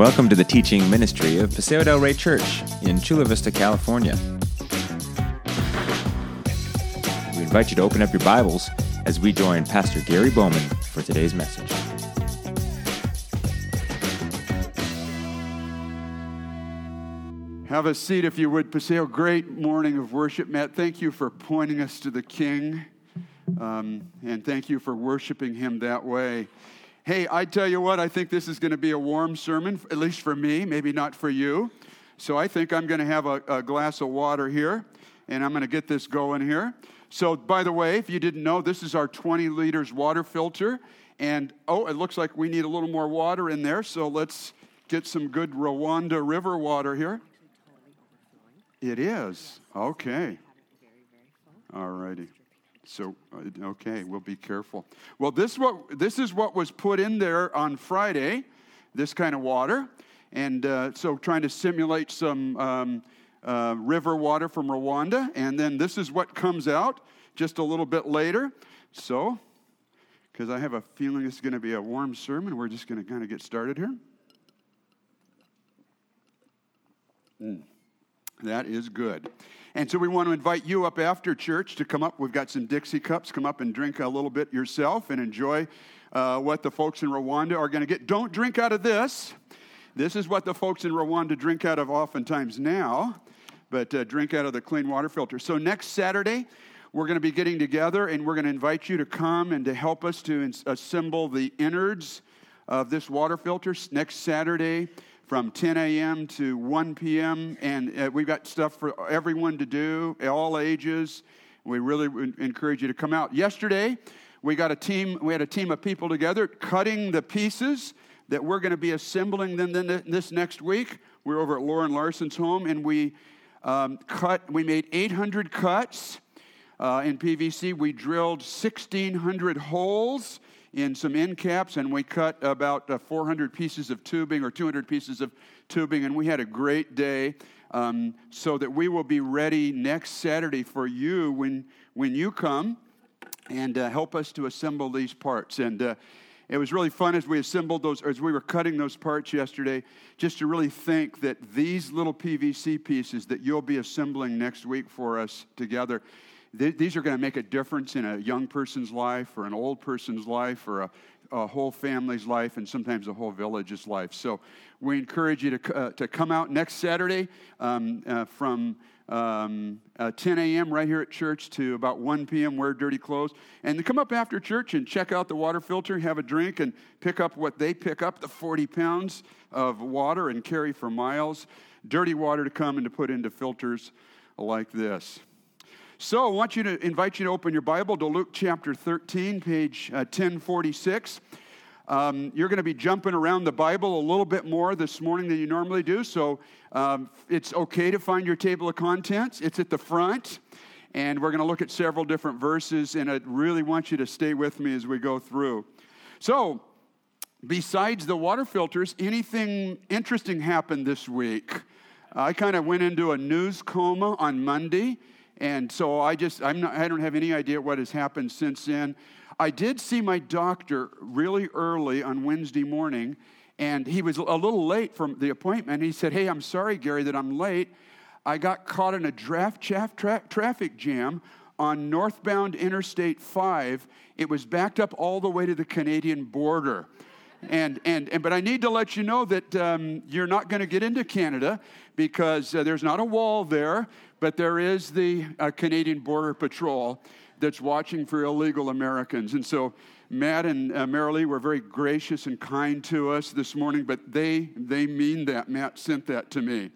Welcome to the teaching ministry of Paseo del Rey Church in Chula Vista, California. We invite you to open up your Bibles as we join Pastor Gary Bowman for today's message. Have a seat if you would, Paseo. Great morning of worship, Matt. Thank you for pointing us to the King, um, and thank you for worshiping Him that way. Hey, I tell you what, I think this is going to be a warm sermon, at least for me, maybe not for you. So I think I'm going to have a, a glass of water here, and I'm going to get this going here. So, by the way, if you didn't know, this is our 20 liters water filter. And oh, it looks like we need a little more water in there. So let's get some good Rwanda River water here. It is. Okay. All righty. So, uh, okay, we'll be careful. Well, this, what, this is what was put in there on Friday, this kind of water. And uh, so, trying to simulate some um, uh, river water from Rwanda. And then this is what comes out just a little bit later. So, because I have a feeling it's going to be a warm sermon, we're just going to kind of get started here. Mm. That is good. And so we want to invite you up after church to come up. We've got some Dixie cups. Come up and drink a little bit yourself and enjoy uh, what the folks in Rwanda are going to get. Don't drink out of this. This is what the folks in Rwanda drink out of oftentimes now, but uh, drink out of the clean water filter. So next Saturday, we're going to be getting together and we're going to invite you to come and to help us to assemble the innards of this water filter next Saturday from 10 a.m. to 1 p.m. And uh, we've got stuff for everyone to do, all ages. We really encourage you to come out. Yesterday, we got a team. We had a team of people together cutting the pieces that we're going to be assembling them then this next week. We're over at Lauren Larson's home, and we um, cut. We made 800 cuts uh, in PVC. We drilled 1,600 holes in some end caps, and we cut about uh, 400 pieces of tubing or 200 pieces of tubing, and we had a great day. Um, so that we will be ready next Saturday for you when when you come and uh, help us to assemble these parts. And uh, it was really fun as we assembled those, as we were cutting those parts yesterday, just to really think that these little PVC pieces that you'll be assembling next week for us together these are going to make a difference in a young person's life or an old person's life or a, a whole family's life and sometimes a whole village's life. So we encourage you to, uh, to come out next Saturday um, uh, from um, uh, 10 a.m. right here at church to about 1 p.m. Wear dirty clothes. And to come up after church and check out the water filter, have a drink, and pick up what they pick up the 40 pounds of water and carry for miles. Dirty water to come and to put into filters like this. So I want you to invite you to open your Bible to Luke chapter 13, page uh, 1046. Um, you're going to be jumping around the Bible a little bit more this morning than you normally do, so um, it's okay to find your table of contents. It's at the front, and we're going to look at several different verses, and I really want you to stay with me as we go through. So, besides the water filters, anything interesting happened this week? I kind of went into a news coma on Monday and so I just, I'm not, I don't have any idea what has happened since then. I did see my doctor really early on Wednesday morning, and he was a little late from the appointment. He said, Hey, I'm sorry, Gary, that I'm late. I got caught in a draft tra- traffic jam on northbound Interstate 5. It was backed up all the way to the Canadian border. And, and, and but I need to let you know that um, you're not going to get into Canada because uh, there's not a wall there. But there is the uh, Canadian Border Patrol that's watching for illegal Americans. And so Matt and uh, Marilee were very gracious and kind to us this morning, but they, they mean that. Matt sent that to me.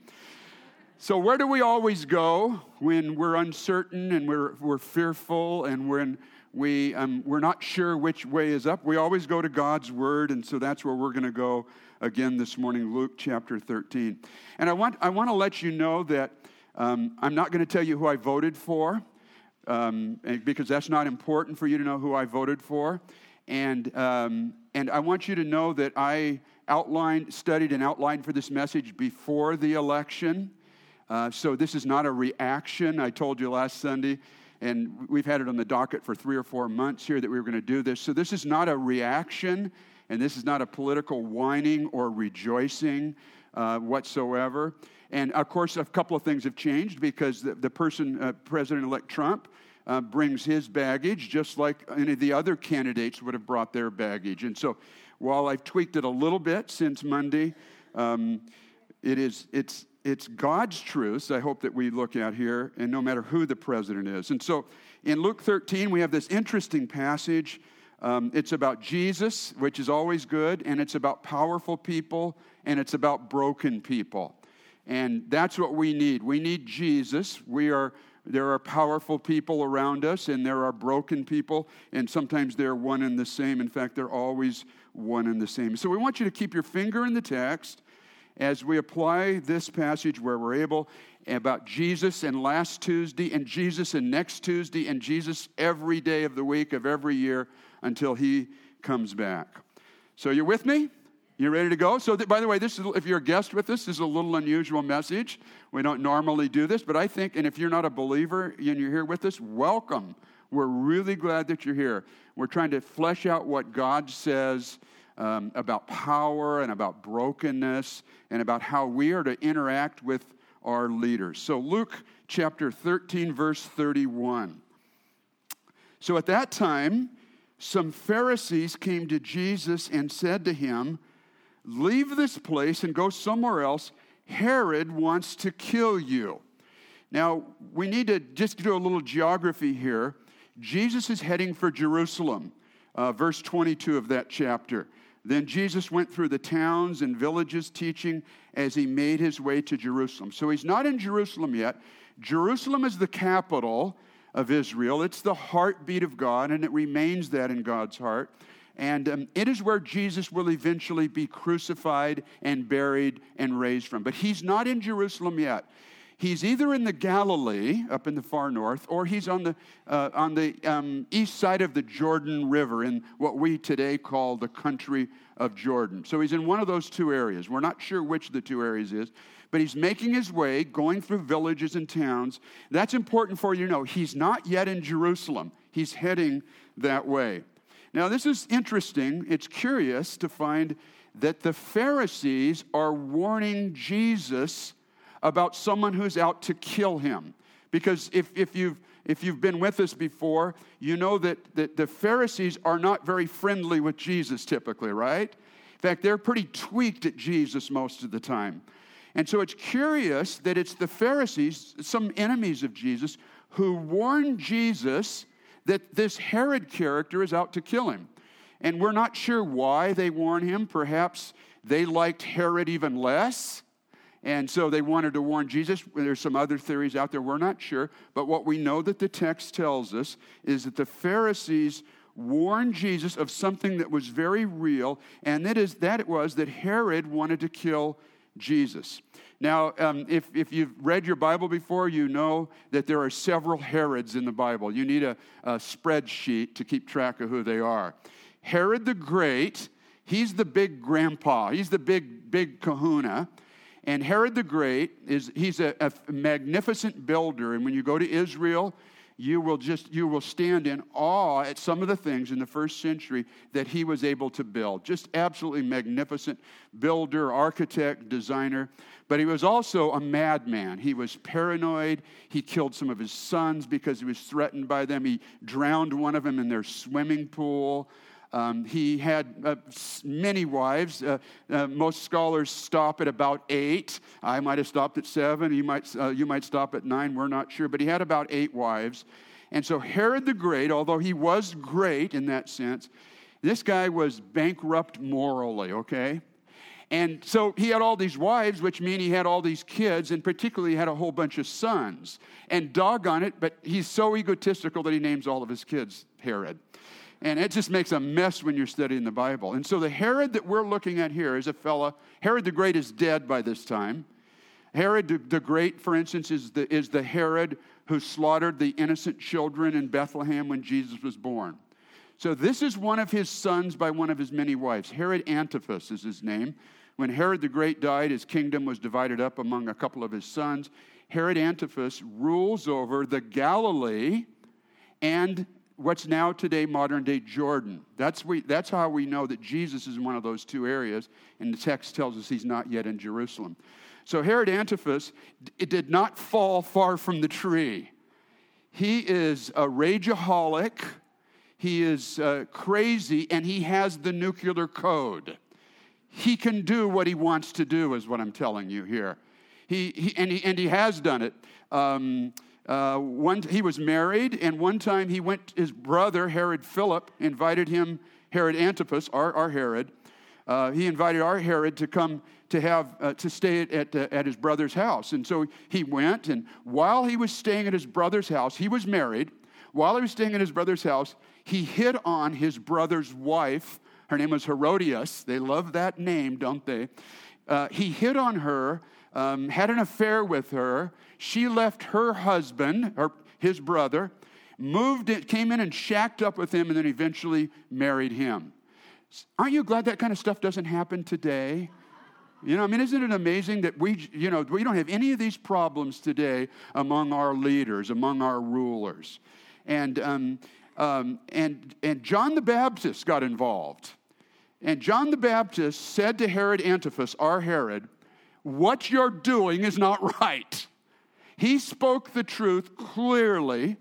So, where do we always go when we're uncertain and we're, we're fearful and when we, um, we're not sure which way is up? We always go to God's Word, and so that's where we're going to go again this morning, Luke chapter 13. And I want, I want to let you know that um, I'm not going to tell you who I voted for um, because that's not important for you to know who I voted for. And, um, and I want you to know that I outlined, studied, and outlined for this message before the election. Uh, so this is not a reaction. I told you last Sunday, and we've had it on the docket for three or four months here that we were going to do this. So this is not a reaction And this is not a political whining or rejoicing uh, whatsoever. And of course, a couple of things have changed because the, the person, uh, President elect Trump, uh, brings his baggage just like any of the other candidates would have brought their baggage. And so while I've tweaked it a little bit since Monday, um, it is, it's, it's God's truths, I hope that we look at here, and no matter who the president is. And so in Luke 13, we have this interesting passage. Um, it's about Jesus, which is always good, and it's about powerful people, and it's about broken people. And that's what we need. We need Jesus. We are there are powerful people around us, and there are broken people, and sometimes they're one and the same. In fact, they're always one and the same. So we want you to keep your finger in the text as we apply this passage where we're able about Jesus and last Tuesday, and Jesus and next Tuesday, and Jesus every day of the week of every year until he comes back. So, you're with me? You ready to go? So, th- by the way, this is, if you're a guest with us, this is a little unusual message. We don't normally do this, but I think, and if you're not a believer and you're here with us, welcome. We're really glad that you're here. We're trying to flesh out what God says um, about power and about brokenness and about how we are to interact with our leaders. So, Luke chapter 13, verse 31. So, at that time, some Pharisees came to Jesus and said to him, Leave this place and go somewhere else. Herod wants to kill you. Now, we need to just do a little geography here. Jesus is heading for Jerusalem, uh, verse 22 of that chapter. Then Jesus went through the towns and villages teaching as he made his way to Jerusalem. So he's not in Jerusalem yet. Jerusalem is the capital of Israel, it's the heartbeat of God, and it remains that in God's heart. And um, it is where Jesus will eventually be crucified and buried and raised from. But he's not in Jerusalem yet. He's either in the Galilee, up in the far north, or he's on the, uh, on the um, east side of the Jordan River in what we today call the country of Jordan. So he's in one of those two areas. We're not sure which of the two areas is, but he's making his way, going through villages and towns. That's important for you to know. He's not yet in Jerusalem, he's heading that way. Now, this is interesting. It's curious to find that the Pharisees are warning Jesus about someone who's out to kill him. Because if, if, you've, if you've been with us before, you know that, that the Pharisees are not very friendly with Jesus typically, right? In fact, they're pretty tweaked at Jesus most of the time. And so it's curious that it's the Pharisees, some enemies of Jesus, who warn Jesus that this Herod character is out to kill him. And we're not sure why they warn him. Perhaps they liked Herod even less. And so they wanted to warn Jesus. There's some other theories out there. We're not sure. But what we know that the text tells us is that the Pharisees warned Jesus of something that was very real, and that is that it was that Herod wanted to kill Jesus. Now, um, if, if you've read your Bible before, you know that there are several Herods in the Bible. You need a, a spreadsheet to keep track of who they are. Herod the Great, he's the big grandpa, he's the big, big kahuna. And Herod the Great is he's a, a magnificent builder. And when you go to Israel, you will just you will stand in awe at some of the things in the first century that he was able to build. Just absolutely magnificent builder architect designer. But he was also a madman. He was paranoid. He killed some of his sons because he was threatened by them. He drowned one of them in their swimming pool um, he had uh, many wives. Uh, uh, most scholars stop at about eight. I might have stopped at seven. You might, uh, you might stop at nine. We're not sure. But he had about eight wives. And so Herod the Great, although he was great in that sense, this guy was bankrupt morally, okay? And so he had all these wives, which mean he had all these kids, and particularly had a whole bunch of sons. And doggone it, but he's so egotistical that he names all of his kids Herod. And it just makes a mess when you're studying the Bible. And so the Herod that we're looking at here is a fella, Herod the Great is dead by this time. Herod the Great, for instance, is the, is the Herod who slaughtered the innocent children in Bethlehem when Jesus was born. So this is one of his sons by one of his many wives. Herod Antipas is his name. When Herod the Great died, his kingdom was divided up among a couple of his sons. Herod Antipas rules over the Galilee and what's now today modern day Jordan. That's, we, that's how we know that Jesus is in one of those two areas, and the text tells us he's not yet in Jerusalem. So Herod Antipas it did not fall far from the tree. He is a rageaholic, he is uh, crazy, and he has the nuclear code. He can do what he wants to do, is what I'm telling you here. He, he, and, he and he has done it. Um, uh, one, he was married, and one time he went, his brother, Herod Philip, invited him, Herod Antipas, our, our Herod, uh, he invited our Herod to come to have uh, to stay at, at, uh, at, his brother's house. And so he went, and while he was staying at his brother's house, he was married. While he was staying at his brother's house, he hit on his brother's wife. Her name was Herodias. They love that name, don't they? Uh, he hit on her, um, had an affair with her. She left her husband, her, his brother, moved it, came in and shacked up with him, and then eventually married him. Aren't you glad that kind of stuff doesn't happen today? You know, I mean, isn't it amazing that we, you know, we don't have any of these problems today among our leaders, among our rulers, and um, um, and and John the Baptist got involved, and John the Baptist said to Herod Antipas, our Herod, "What you're doing is not right." He spoke the truth clearly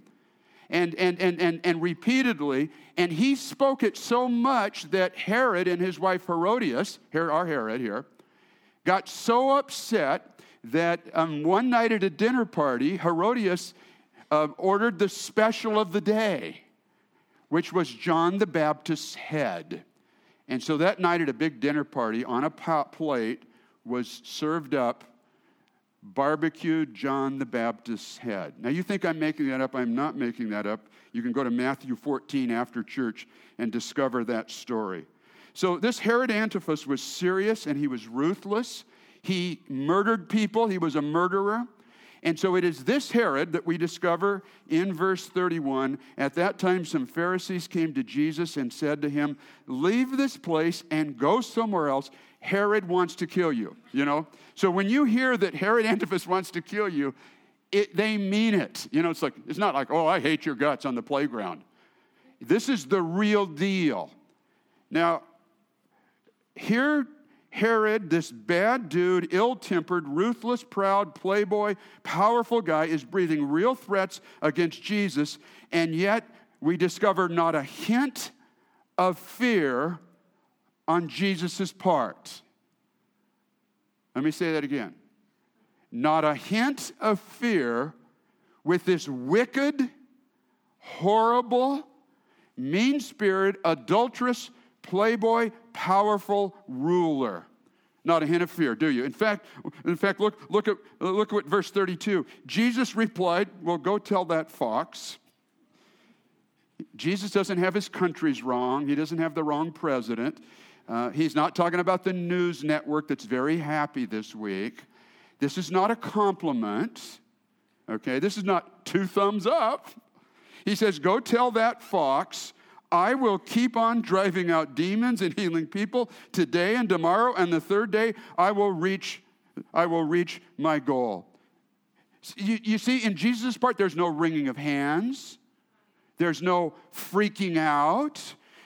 and, and, and, and, and repeatedly. And he spoke it so much that Herod and his wife Herodias, here our Herod here, got so upset that um, one night at a dinner party, Herodias uh, ordered the special of the day, which was John the Baptist's head. And so that night at a big dinner party, on a pot plate was served up barbecued John the Baptist's head. Now, you think I'm making that up. I'm not making that up. You can go to Matthew 14 after church and discover that story. So, this Herod Antipas was serious and he was ruthless. He murdered people, he was a murderer. And so it is this Herod that we discover in verse 31. At that time, some Pharisees came to Jesus and said to him, Leave this place and go somewhere else. Herod wants to kill you, you know? So when you hear that Herod Antipas wants to kill you, it, they mean it. You know, it's like, it's not like, oh, I hate your guts on the playground. This is the real deal. Now, here Herod, this bad dude, ill tempered, ruthless, proud, playboy, powerful guy, is breathing real threats against Jesus, and yet we discover not a hint of fear on Jesus' part. Let me say that again. Not a hint of fear with this wicked, horrible, mean spirited, adulterous, playboy, powerful ruler. Not a hint of fear, do you? In fact, in fact, look, look at look at verse 32. Jesus replied, Well, go tell that fox. Jesus doesn't have his countries wrong. He doesn't have the wrong president. Uh, he's not talking about the news network that's very happy this week. This is not a compliment. Okay, this is not two thumbs up. He says, Go tell that fox I will keep on driving out demons and healing people today and tomorrow, and the third day I will reach, I will reach my goal. You, you see, in Jesus' part, there's no wringing of hands, there's no freaking out.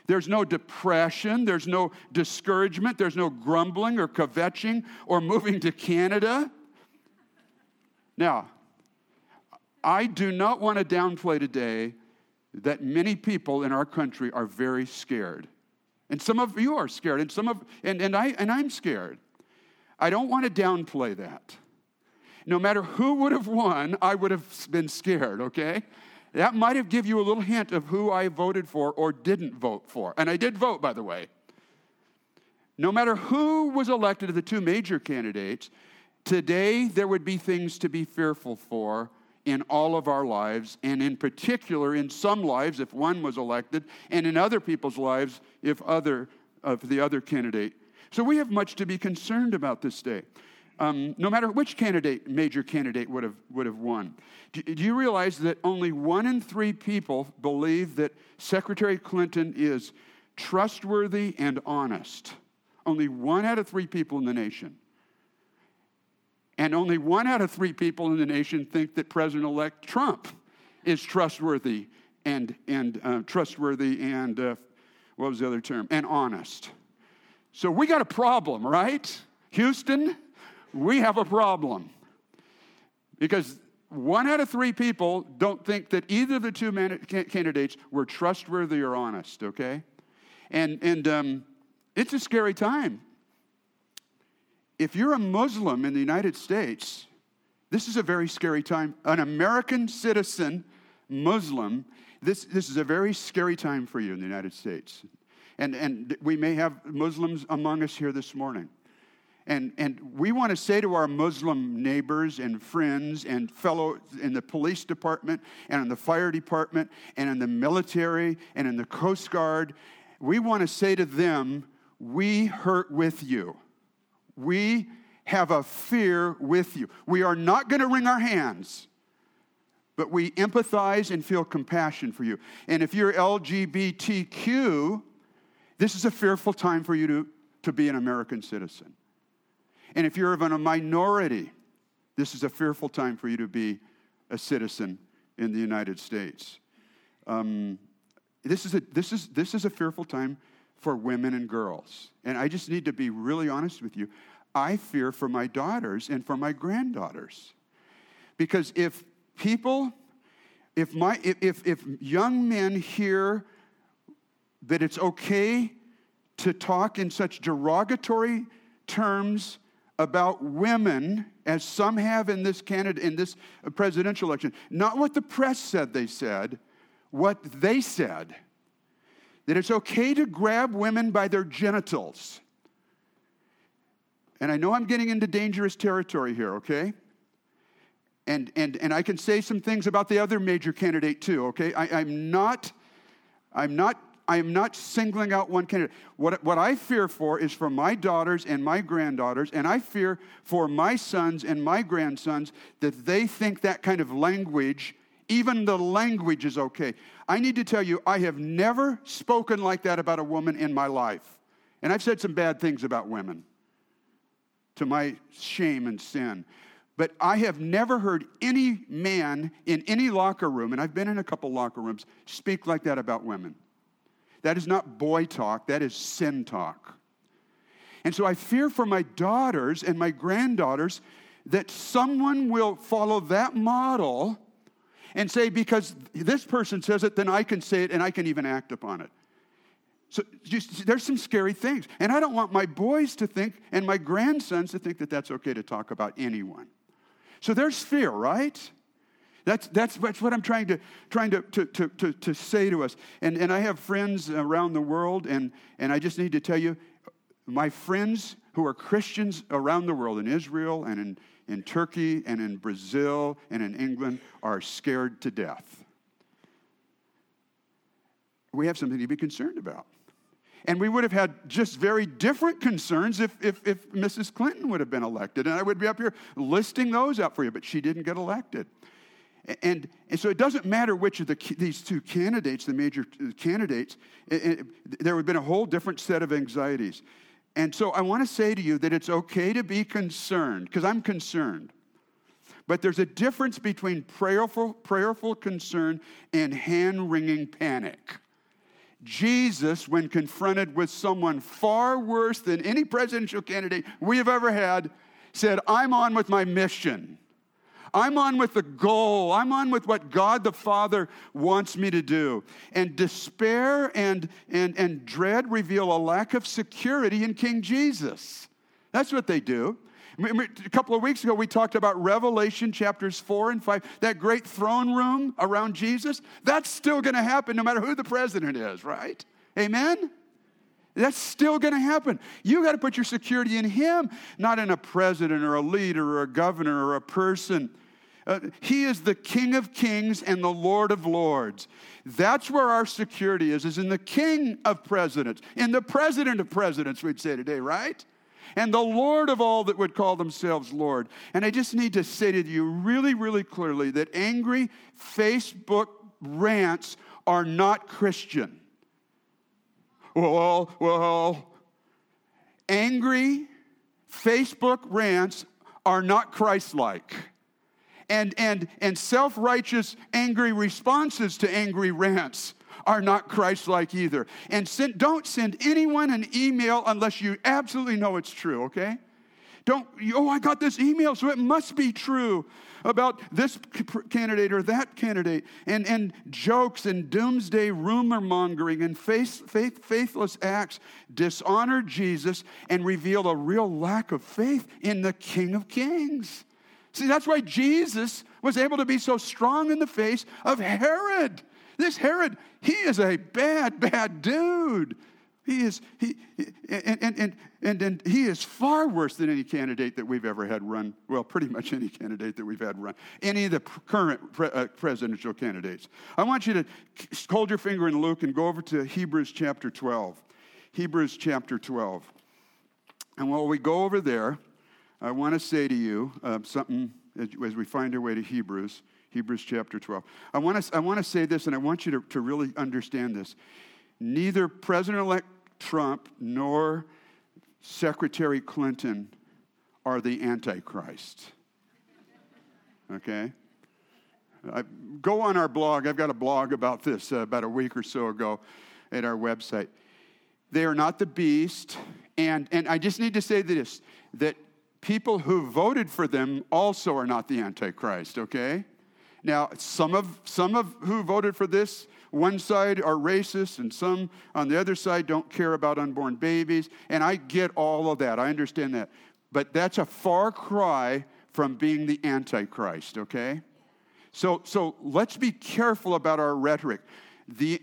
There's no depression. There's no discouragement. There's no grumbling or kvetching or moving to Canada. Now, I do not want to downplay today that many people in our country are very scared. And some of you are scared, and some of and, and I and I'm scared. I don't want to downplay that. No matter who would have won, I would have been scared, okay? That might have give you a little hint of who I voted for or didn't vote for. And I did vote, by the way. No matter who was elected of the two major candidates, today there would be things to be fearful for in all of our lives, and in particular in some lives if one was elected, and in other people's lives if other of the other candidate. So we have much to be concerned about this day. Um, no matter which candidate, major candidate would have, would have won. Do, do you realize that only one in three people believe that Secretary Clinton is trustworthy and honest? Only one out of three people in the nation. And only one out of three people in the nation think that President elect Trump is trustworthy and, and uh, trustworthy and, uh, what was the other term? And honest. So we got a problem, right? Houston, we have a problem. Because one out of three people don't think that either of the two candidates were trustworthy or honest, okay? And, and um, it's a scary time. If you're a Muslim in the United States, this is a very scary time. An American citizen, Muslim, this, this is a very scary time for you in the United States. And, and we may have Muslims among us here this morning. And, and we want to say to our Muslim neighbors and friends and fellow in the police department and in the fire department and in the military and in the Coast Guard, we want to say to them, we hurt with you. We have a fear with you. We are not going to wring our hands, but we empathize and feel compassion for you. And if you're LGBTQ, this is a fearful time for you to, to be an American citizen. And if you're of a minority, this is a fearful time for you to be a citizen in the United States. Um, this, is a, this, is, this is a fearful time for women and girls. And I just need to be really honest with you. I fear for my daughters and for my granddaughters. Because if people, if, my, if, if, if young men hear that it's okay to talk in such derogatory terms about women as some have in this in this presidential election. Not what the press said they said what they said. That it's okay to grab women by their genitals. And i know i'm getting into dangerous territory here okay? And and and i can say some things about the other major candidate too okay? I, i'm not i'm not I am not singling out one candidate. What, what I fear for is for my daughters and my granddaughters, and I fear for my sons and my grandsons that they think that kind of language, even the language, is okay. I need to tell you, I have never spoken like that about a woman in my life. And I've said some bad things about women to my shame and sin. But I have never heard any man in any locker room, and I've been in a couple locker rooms, speak like that about women. That is not boy talk, that is sin talk. And so I fear for my daughters and my granddaughters that someone will follow that model and say, because this person says it, then I can say it and I can even act upon it. So just, there's some scary things. And I don't want my boys to think and my grandsons to think that that's okay to talk about anyone. So there's fear, right? That's, that's, that's what I'm trying to, trying to, to, to, to, to say to us. And, and I have friends around the world, and, and I just need to tell you my friends who are Christians around the world, in Israel and in, in Turkey and in Brazil and in England, are scared to death. We have something to be concerned about. And we would have had just very different concerns if, if, if Mrs. Clinton would have been elected. And I would be up here listing those out for you, but she didn't get elected. And, and so it doesn't matter which of the, these two candidates, the major uh, candidates, it, it, there would have been a whole different set of anxieties. And so I want to say to you that it's okay to be concerned, because I'm concerned. But there's a difference between prayerful, prayerful concern and hand wringing panic. Jesus, when confronted with someone far worse than any presidential candidate we have ever had, said, I'm on with my mission. I'm on with the goal. I'm on with what God the Father wants me to do. And despair and, and, and dread reveal a lack of security in King Jesus. That's what they do. A couple of weeks ago, we talked about Revelation chapters 4 and 5, that great throne room around Jesus. That's still going to happen no matter who the president is, right? Amen? That's still going to happen. You got to put your security in Him, not in a president or a leader or a governor or a person. Uh, he is the King of kings and the Lord of lords. That's where our security is, is in the King of presidents, in the President of presidents, we'd say today, right? And the Lord of all that would call themselves Lord. And I just need to say to you really, really clearly that angry Facebook rants are not Christian. Well, well, angry Facebook rants are not Christ like. and, and, and self righteous, angry responses to angry rants are not Christ like either. And send, don't send anyone an email unless you absolutely know it's true, okay? Don't, oh, I got this email, so it must be true about this candidate or that candidate, and, and jokes and doomsday rumor mongering and faith, faith, faithless acts dishonor Jesus and reveal a real lack of faith in the King of Kings. See, that's why Jesus was able to be so strong in the face of Herod. This Herod, he is a bad, bad dude. He is, he, and, and, and, and, he is far worse than any candidate that we've ever had run. Well, pretty much any candidate that we've had run. Any of the current uh, presidential candidates. I want you to hold your finger in Luke and go over to Hebrews chapter 12. Hebrews chapter 12. And while we go over there, I want to say to you uh, something as, as we find our way to Hebrews. Hebrews chapter 12. I want to, I want to say this, and I want you to, to really understand this. Neither President elect Trump nor Secretary Clinton are the Antichrist. Okay? I, go on our blog. I've got a blog about this uh, about a week or so ago at our website. They are not the beast. And, and I just need to say this that people who voted for them also are not the Antichrist, okay? Now, some of, some of who voted for this one side are racist and some on the other side don't care about unborn babies. And I get all of that. I understand that. But that's a far cry from being the Antichrist, okay? So, so let's be careful about our rhetoric. The,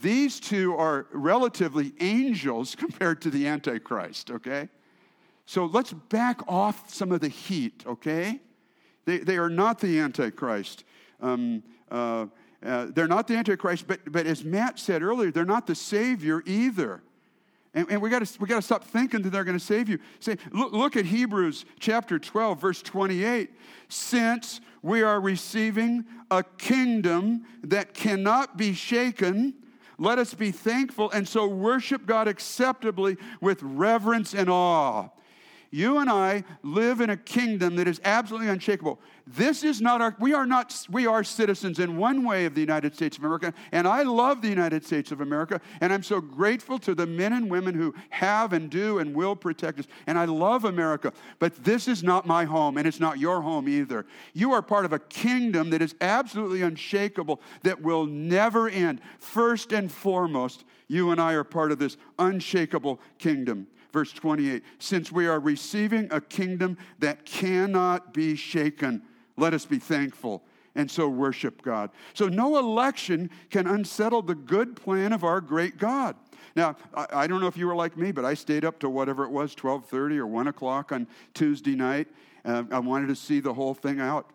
these two are relatively angels compared to the Antichrist, okay? So let's back off some of the heat, okay? They, they are not the Antichrist. Um, uh, uh, they're not the Antichrist, but, but as Matt said earlier, they're not the Savior either. And, and we got we to stop thinking that they're going to save you. Say, look, look at Hebrews chapter 12, verse 28. Since we are receiving a kingdom that cannot be shaken, let us be thankful and so worship God acceptably with reverence and awe. You and I live in a kingdom that is absolutely unshakable. This is not our, we are not, we are citizens in one way of the United States of America, and I love the United States of America, and I'm so grateful to the men and women who have and do and will protect us, and I love America, but this is not my home, and it's not your home either. You are part of a kingdom that is absolutely unshakable, that will never end. First and foremost, you and I are part of this unshakable kingdom verse 28 since we are receiving a kingdom that cannot be shaken, let us be thankful and so worship God. So no election can unsettle the good plan of our great God. Now, I, don't know if you were like me, but I stayed up to whatever it was, 12:30 or 1 o'clock on Tuesday night. I wanted to see the whole thing out.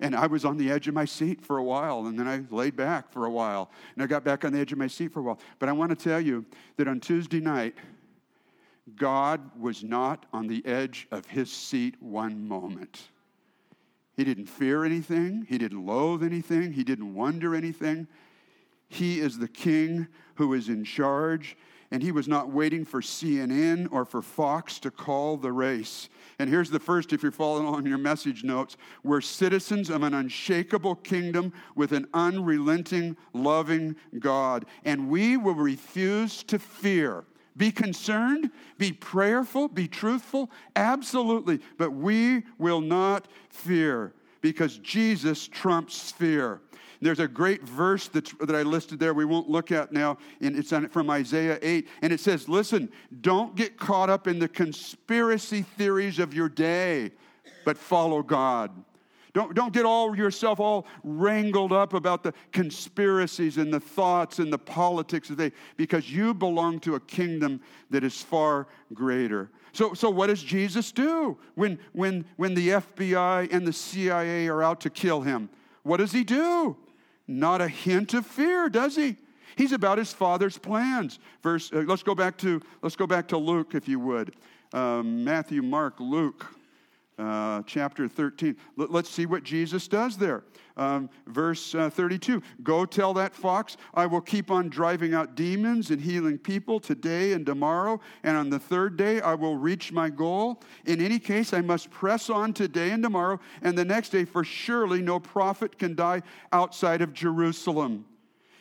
And I was on the edge of my seat for a while, and then I laid back for a while, and I got back on the edge of my seat for a while. But I want to tell you that on Tuesday night, God was not on the edge of his seat one moment. He didn't fear anything, he didn't loathe anything, he didn't wonder anything. He is the king who is in charge, and he was not waiting for CNN or for Fox to call the race. And here's the first, if you're following along your message notes we're citizens of an unshakable kingdom with an unrelenting, loving God, and we will refuse to fear. Be concerned, be prayerful, be truthful, absolutely. But we will not fear because Jesus trumps fear. There's a great verse that, that I listed there we won't look at now, and it's from Isaiah 8. And it says, Listen, don't get caught up in the conspiracy theories of your day, but follow God. Don't, don't get all yourself all wrangled up about the conspiracies and the thoughts and the politics of the because you belong to a kingdom that is far greater. So, so what does Jesus do when, when, when the FBI and the CIA are out to kill him? What does he do? Not a hint of fear, does he? He's about his father's plans. Verse. Uh, let's go back to let's go back to Luke, if you would. Um, Matthew, Mark, Luke. Uh, chapter 13. Let, us see what Jesus does there. Um, verse uh, 32 Go tell that fox, I will keep on driving out demons and healing people today and tomorrow, and on the third day I will reach my goal. In any case, I must press on today and tomorrow and the next day, for surely no prophet can die outside of Jerusalem.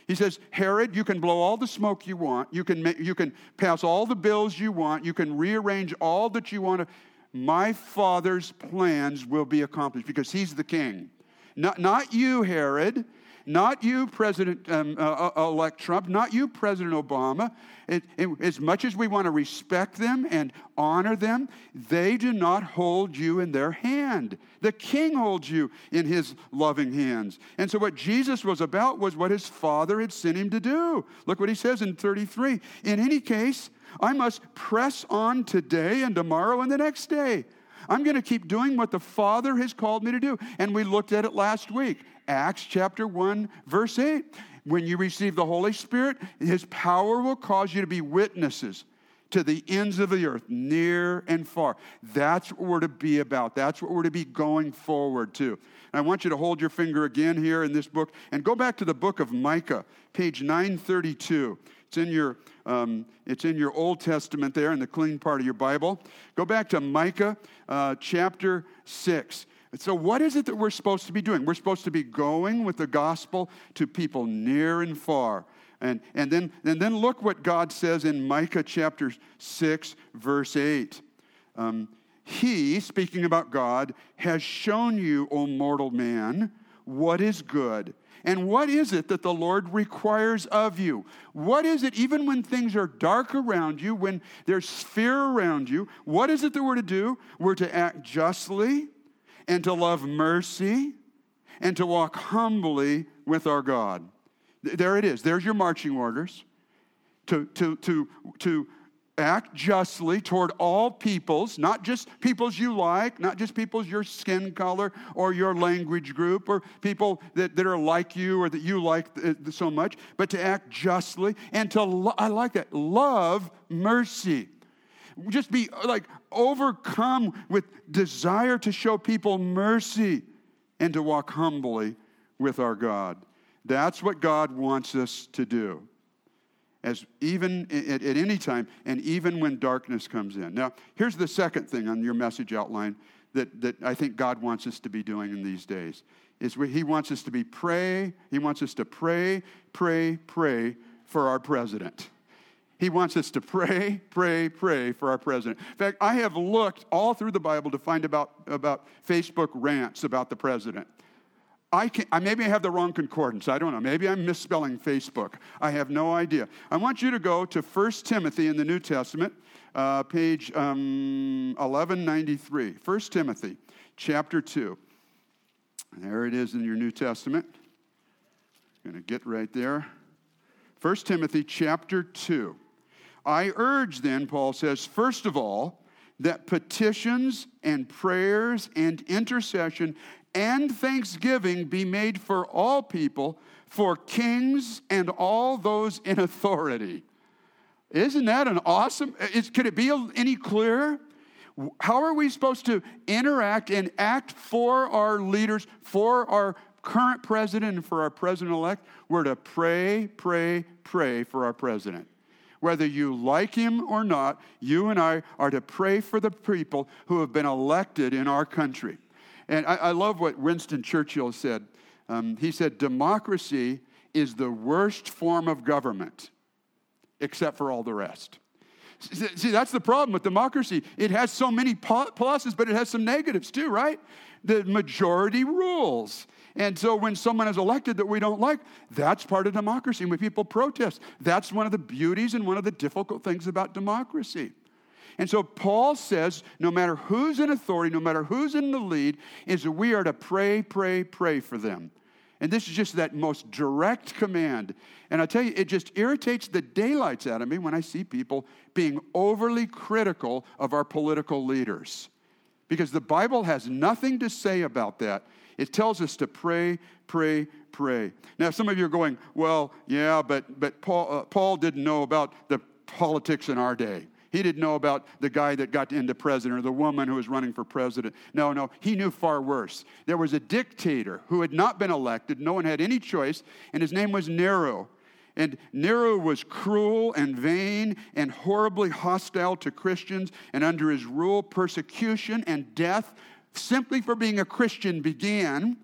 He says, Herod, you can blow all the smoke you want. You can, make, you can pass all the bills you want. You can rearrange all that you want to my father's plans will be accomplished because he's the king. Not, not you, Herod, not you, President um, uh, uh, elect Trump, not you, President Obama. It, it, as much as we want to respect them and honor them, they do not hold you in their hand. The king holds you in his loving hands. And so, what Jesus was about was what his father had sent him to do. Look what he says in 33. In any case, I must press on today and tomorrow and the next day. I'm going to keep doing what the Father has called me to do. And we looked at it last week. Acts chapter 1, verse 8. When you receive the Holy Spirit, His power will cause you to be witnesses to the ends of the earth, near and far. That's what we're to be about. That's what we're to be going forward to. And I want you to hold your finger again here in this book and go back to the book of Micah, page 932. It's in your, um, it's in your Old Testament there in the clean part of your Bible. Go back to Micah uh, chapter 6. So, what is it that we're supposed to be doing? We're supposed to be going with the gospel to people near and far. And, and, then, and then look what God says in Micah chapter 6, verse 8. Um, he, speaking about God, has shown you, O mortal man, what is good and what is it that the Lord requires of you? What is it, even when things are dark around you, when there's fear around you, what is it that we're to do? We're to act justly and to love mercy and to walk humbly with our God. There it is. There's your marching orders. To, to, to, to act justly toward all peoples, not just peoples you like, not just peoples your skin color or your language group or people that, that are like you or that you like uh, so much, but to act justly and to, lo- I like that, love mercy. Just be like overcome with desire to show people mercy and to walk humbly with our God. That's what God wants us to do as even at, at, any time and even when darkness comes in. Now, here's the second thing on your message outline that, that I think God wants us to be doing in these days is he wants us to be pray, he wants us to pray, pray, pray for our president. He wants us to pray, pray, pray for our president. In fact, I have looked all through the Bible to find about, about Facebook rants about the president. I can, I, maybe I have the wrong concordance. I don't know. Maybe I'm misspelling Facebook. I have no idea. I want you to go to 1 Timothy in the New Testament, uh, page um, 1193. 1 Timothy, chapter 2. There it is in your New Testament. I'm going to get right there. 1 Timothy, chapter 2. I urge then, Paul says, first of all, that petitions and prayers and intercession and thanksgiving be made for all people, for kings and all those in authority. Isn't that an awesome? Is, could it be any clearer? How are we supposed to interact and act for our leaders, for our current president, and for our president elect? We're to pray, pray, pray for our president. Whether you like him or not, you and I are to pray for the people who have been elected in our country. And I, I love what Winston Churchill said. Um, he said, Democracy is the worst form of government, except for all the rest. See, that's the problem with democracy. It has so many pluses, but it has some negatives too, right? The majority rules. And so when someone is elected that we don't like, that's part of democracy. And when people protest, that's one of the beauties and one of the difficult things about democracy. And so Paul says no matter who's in authority, no matter who's in the lead, is that we are to pray, pray, pray for them. And this is just that most direct command. And I tell you, it just irritates the daylights out of me when I see people being overly critical of our political leaders. Because the Bible has nothing to say about that. It tells us to pray, pray, pray. Now, some of you are going, well, yeah, but, but Paul, uh, Paul didn't know about the politics in our day. He didn't know about the guy that got into president or the woman who was running for president. No, no, he knew far worse. There was a dictator who had not been elected, no one had any choice, and his name was Nero. And Nero was cruel and vain and horribly hostile to Christians, and under his rule, persecution and death simply for being a Christian began.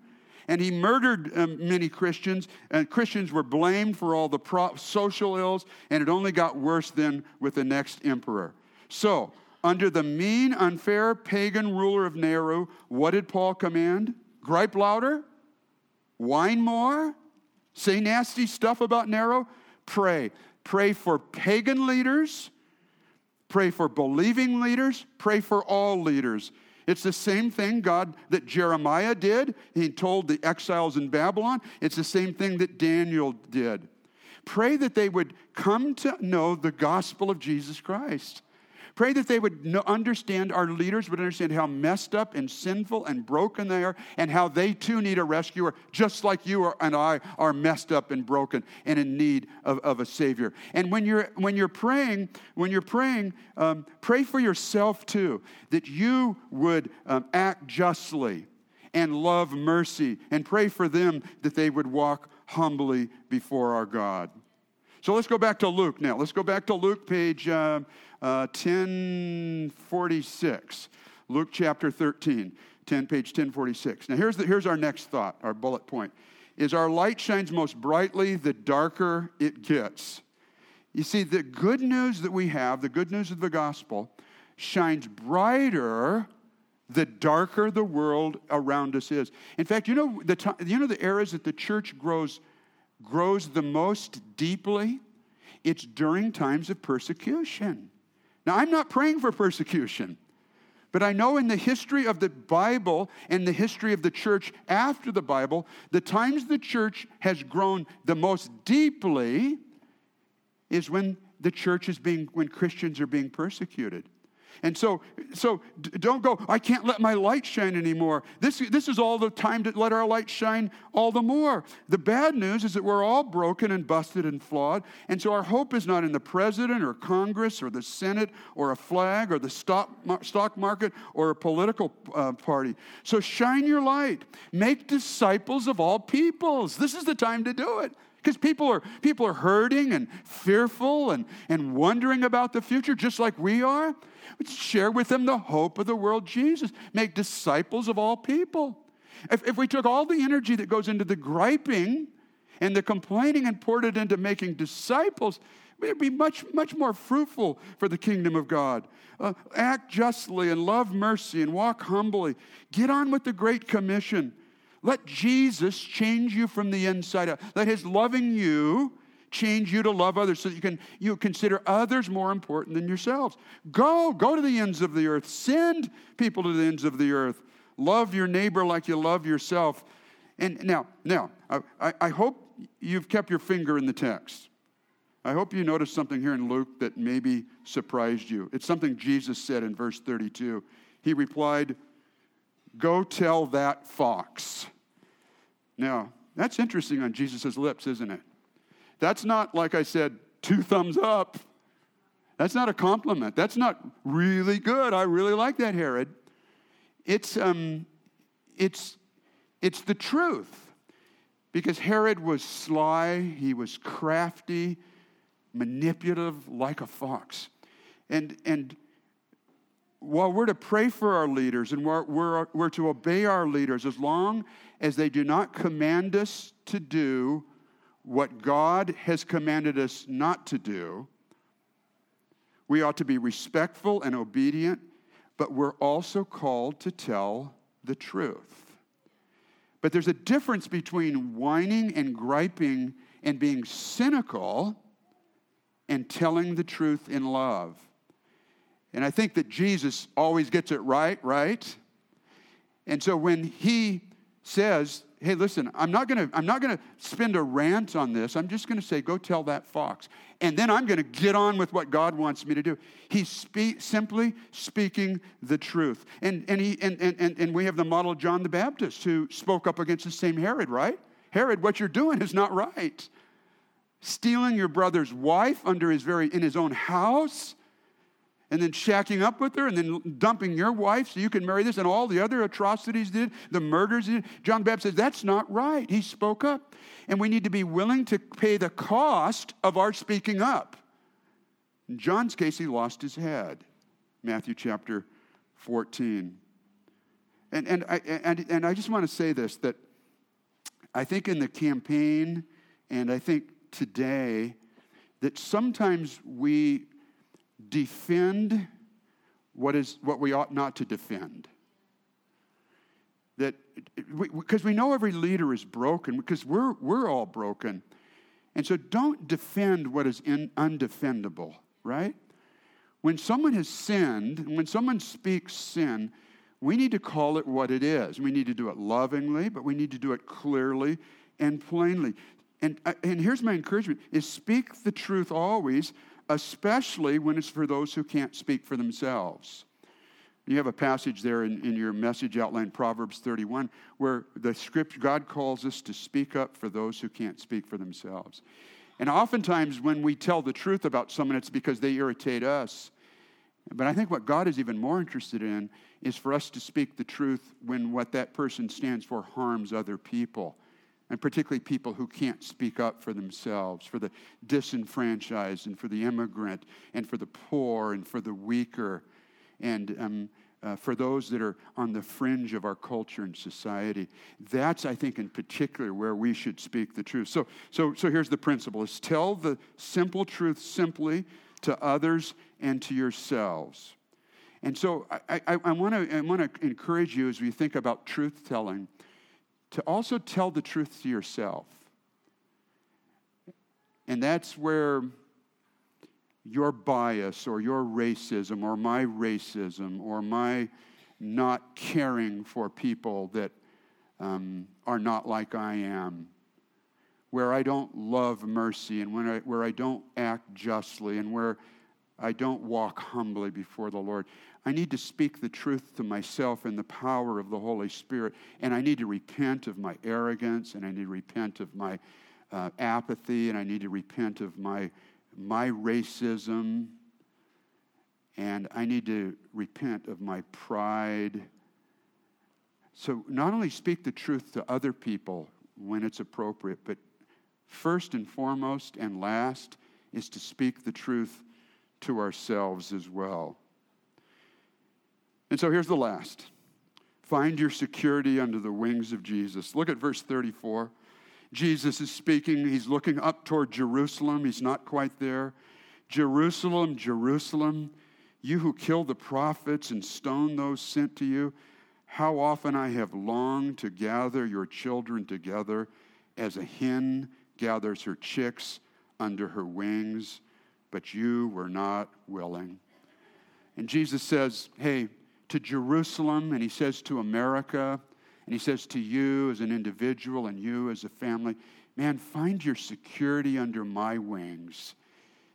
And he murdered um, many Christians, and Christians were blamed for all the pro- social ills, and it only got worse then with the next emperor. So, under the mean, unfair pagan ruler of Nero, what did Paul command? Gripe louder? Whine more? Say nasty stuff about Nero? Pray. Pray for pagan leaders. Pray for believing leaders. Pray for all leaders. It's the same thing God that Jeremiah did. He told the exiles in Babylon. It's the same thing that Daniel did. Pray that they would come to know the gospel of Jesus Christ. Pray that they would know, understand, our leaders would understand how messed up and sinful and broken they are, and how they too need a rescuer, just like you are, and I are messed up and broken and in need of, of a Savior. And when you're, when you're praying, when you're praying, um, pray for yourself too, that you would um, act justly and love mercy, and pray for them that they would walk humbly before our God. So let's go back to Luke now. Let's go back to Luke, page uh, uh, 1046. Luke chapter 13, 10, page 1046. Now here's, the, here's our next thought, our bullet point. Is our light shines most brightly the darker it gets. You see, the good news that we have, the good news of the gospel, shines brighter the darker the world around us is. In fact, you know the, you know the areas that the church grows, grows the most deeply? It's during times of persecution. Now, I'm not praying for persecution, but I know in the history of the Bible and the history of the church after the Bible, the times the church has grown the most deeply is when the church is being, when Christians are being persecuted. And so, so don't go, I can't let my light shine anymore. This, this is all the time to let our light shine all the more. The bad news is that we're all broken and busted and flawed. And so our hope is not in the president or Congress or the Senate or a flag or the stock, stock market or a political uh, party. So shine your light. Make disciples of all peoples. This is the time to do it because people are people are hurting and fearful and, and wondering about the future just like we are Share with them the hope of the world, Jesus. Make disciples of all people. If, if we took all the energy that goes into the griping and the complaining and poured it into making disciples, it'd be much, much more fruitful for the kingdom of God. Uh, act justly and love mercy and walk humbly. Get on with the Great Commission. Let Jesus change you from the inside out. Let his loving you change you to love others so that you can you consider others more important than yourselves. Go, go to the ends of the earth. Send people to the ends of the earth. Love your neighbor like you love yourself. And now, now, I, I hope you've kept your finger in the text. I hope you noticed something here in Luke that maybe surprised you. It's something Jesus said in verse 32. He replied, Go tell that fox. Now, that's interesting on Jesus' lips, isn't it? That's not, like I said, two thumbs up. That's not a compliment. That's not really good. I really like that, Herod. It's, um, it's, it's the truth. Because Herod was sly, he was crafty, manipulative, like a fox. And, and while we're to pray for our leaders and we're, we're, we're to obey our leaders as long as they do not command us to do what God has commanded us not to do, we ought to be respectful and obedient, but we're also called to tell the truth. But there's a difference between whining and griping and being cynical and telling the truth in love. And I think that Jesus always gets it right, right? And so when he says, hey, listen, I'm not gonna, I'm not gonna spend a rant on this. I'm just gonna say, go tell that fox. And then I'm gonna get on with what God wants me to do. He's spe- simply speaking the truth. And, and, he, and, and, and we have the model of John the Baptist who spoke up against the same Herod, right? Herod, what you're doing is not right. Stealing your brother's wife under his very, in his own house and then shacking up with her and then dumping your wife so you can marry this and all the other atrocities did, the murders did. John Baptist says that's not right. He spoke up. And we need to be willing to pay the cost of our speaking up. In John's case, he lost his head. Matthew chapter 14. And, and, I, and, and I just want to say this that I think in the campaign, and I think today, that sometimes we defend what is what we ought not to defend. That because we, we know every leader is broken, because we're we're all broken. And so don't defend what is in, undefendable, right? When someone has sinned, when someone speaks sin, we need to call it what it is. We need to do it lovingly, but we need to do it clearly and plainly. And, uh, and here's my encouragement is speak the truth always, especially when it's for those who can't speak for themselves. You have a passage there in, in your message outline, Proverbs 31, where the script, God calls us to speak up for those who can't speak for themselves. And oftentimes, when we tell the truth about someone, it's because they irritate us. But I think what God is even more interested in is for us to speak the truth when what that person stands for harms other people, and particularly people who can't speak up for themselves, for the disenfranchised, and for the immigrant, and for the poor, and for the weaker, and um, uh, for those that are on the fringe of our culture and society. That's, I think, in particular where we should speak the truth. So, so, so here's the principle: is tell the simple truth simply to others and to yourselves. And so I, I, I want to encourage you as we think about truth telling to also tell the truth to yourself. And that's where your bias or your racism or my racism or my not caring for people that um, are not like I am where I don't love mercy and when I, where I don't act justly and where I don't walk humbly before the Lord. I need to speak the truth to myself in the power of the Holy Spirit, and I need to repent of my arrogance, and I need to repent of my uh, apathy, and I need to repent of my, my racism, and I need to repent of my pride. So, not only speak the truth to other people when it's appropriate, but first and foremost and last is to speak the truth to ourselves as well. And so here's the last find your security under the wings of Jesus. Look at verse 34. Jesus is speaking, he's looking up toward Jerusalem. He's not quite there. Jerusalem, Jerusalem, you who kill the prophets and stone those sent to you, how often I have longed to gather your children together as a hen gathers her chicks under her wings, but you were not willing. And Jesus says, Hey, to Jerusalem, and he says to America, and he says to you as an individual and you as a family, man, find your security under my wings.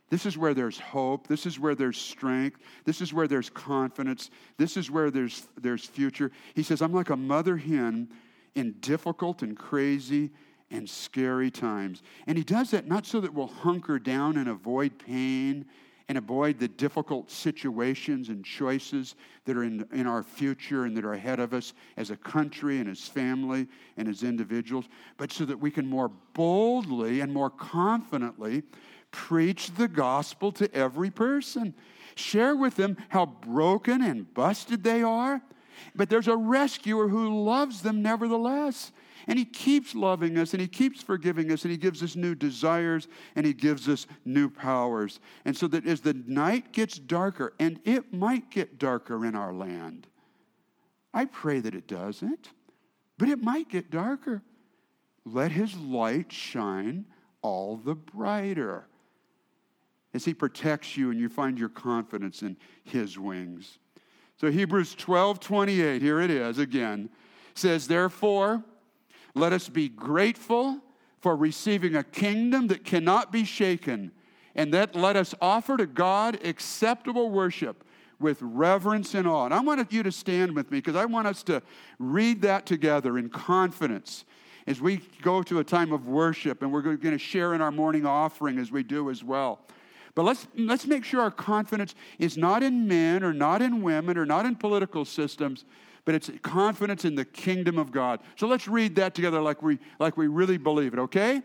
This is where there's hope. This is where there's strength. This is where there's confidence. This is where there's, there's future. He says, I'm like a mother hen in difficult and crazy and scary times. And he does that not so that we'll hunker down and avoid pain and avoid the difficult situations and choices that are in, in our future and that are ahead of us as a country and as family and as individuals, but so that we can more boldly and more confidently preach the gospel to every person. Share with them how broken and busted they are, but there's a rescuer who loves them nevertheless. And He keeps loving us and He keeps forgiving us and He gives us new desires and He gives us new powers. And so that as the night gets darker, and it might get darker in our land, I pray that it doesn't, but it might get darker. Let His light shine all the brighter as He protects you and you find your confidence in His wings. So Hebrews 12 28, here it is again, says, Therefore, let us be grateful for receiving a kingdom that cannot be shaken, and that let us offer to God acceptable worship with reverence and awe. And I want you to stand with me because I want us to read that together in confidence as we go to a time of worship, and we're going to share in our morning offering as we do as well. But let's, let's make sure our confidence is not in men or not in women or not in political systems, but it's confidence in the kingdom of God. So let's read that together like we, like we really believe it, okay?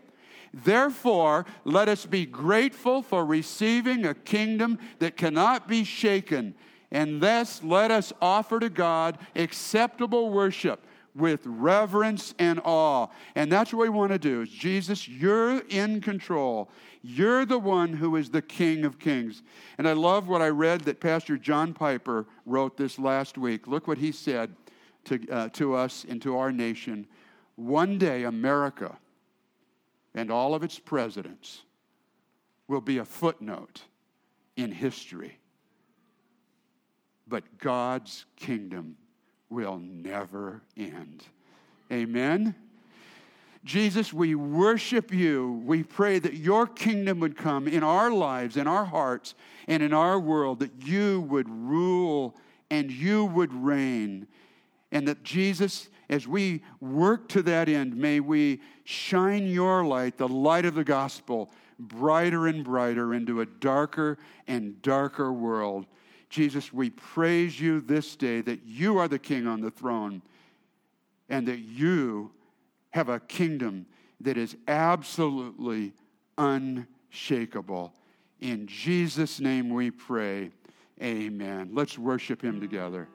Therefore, let us be grateful for receiving a kingdom that cannot be shaken, and thus let us offer to God acceptable worship with reverence and awe. And that's what we want to do. Is Jesus, you're in control. You're the one who is the King of Kings. And I love what I read that Pastor John Piper wrote this last week. Look what he said to, uh, to us and to our nation. One day, America and all of its presidents will be a footnote in history. But God's kingdom will never end. Amen. Jesus, we worship you. We pray that your kingdom would come in our lives, in our hearts, and in our world, that you would rule and you would reign. And that Jesus, as we work to that end, may we shine your light, the light of the gospel, brighter and brighter into a darker and darker world. Jesus, we praise you this day that you are the king on the throne and that you have a kingdom that is absolutely unshakable. In Jesus' name we pray. Amen. Let's worship him together.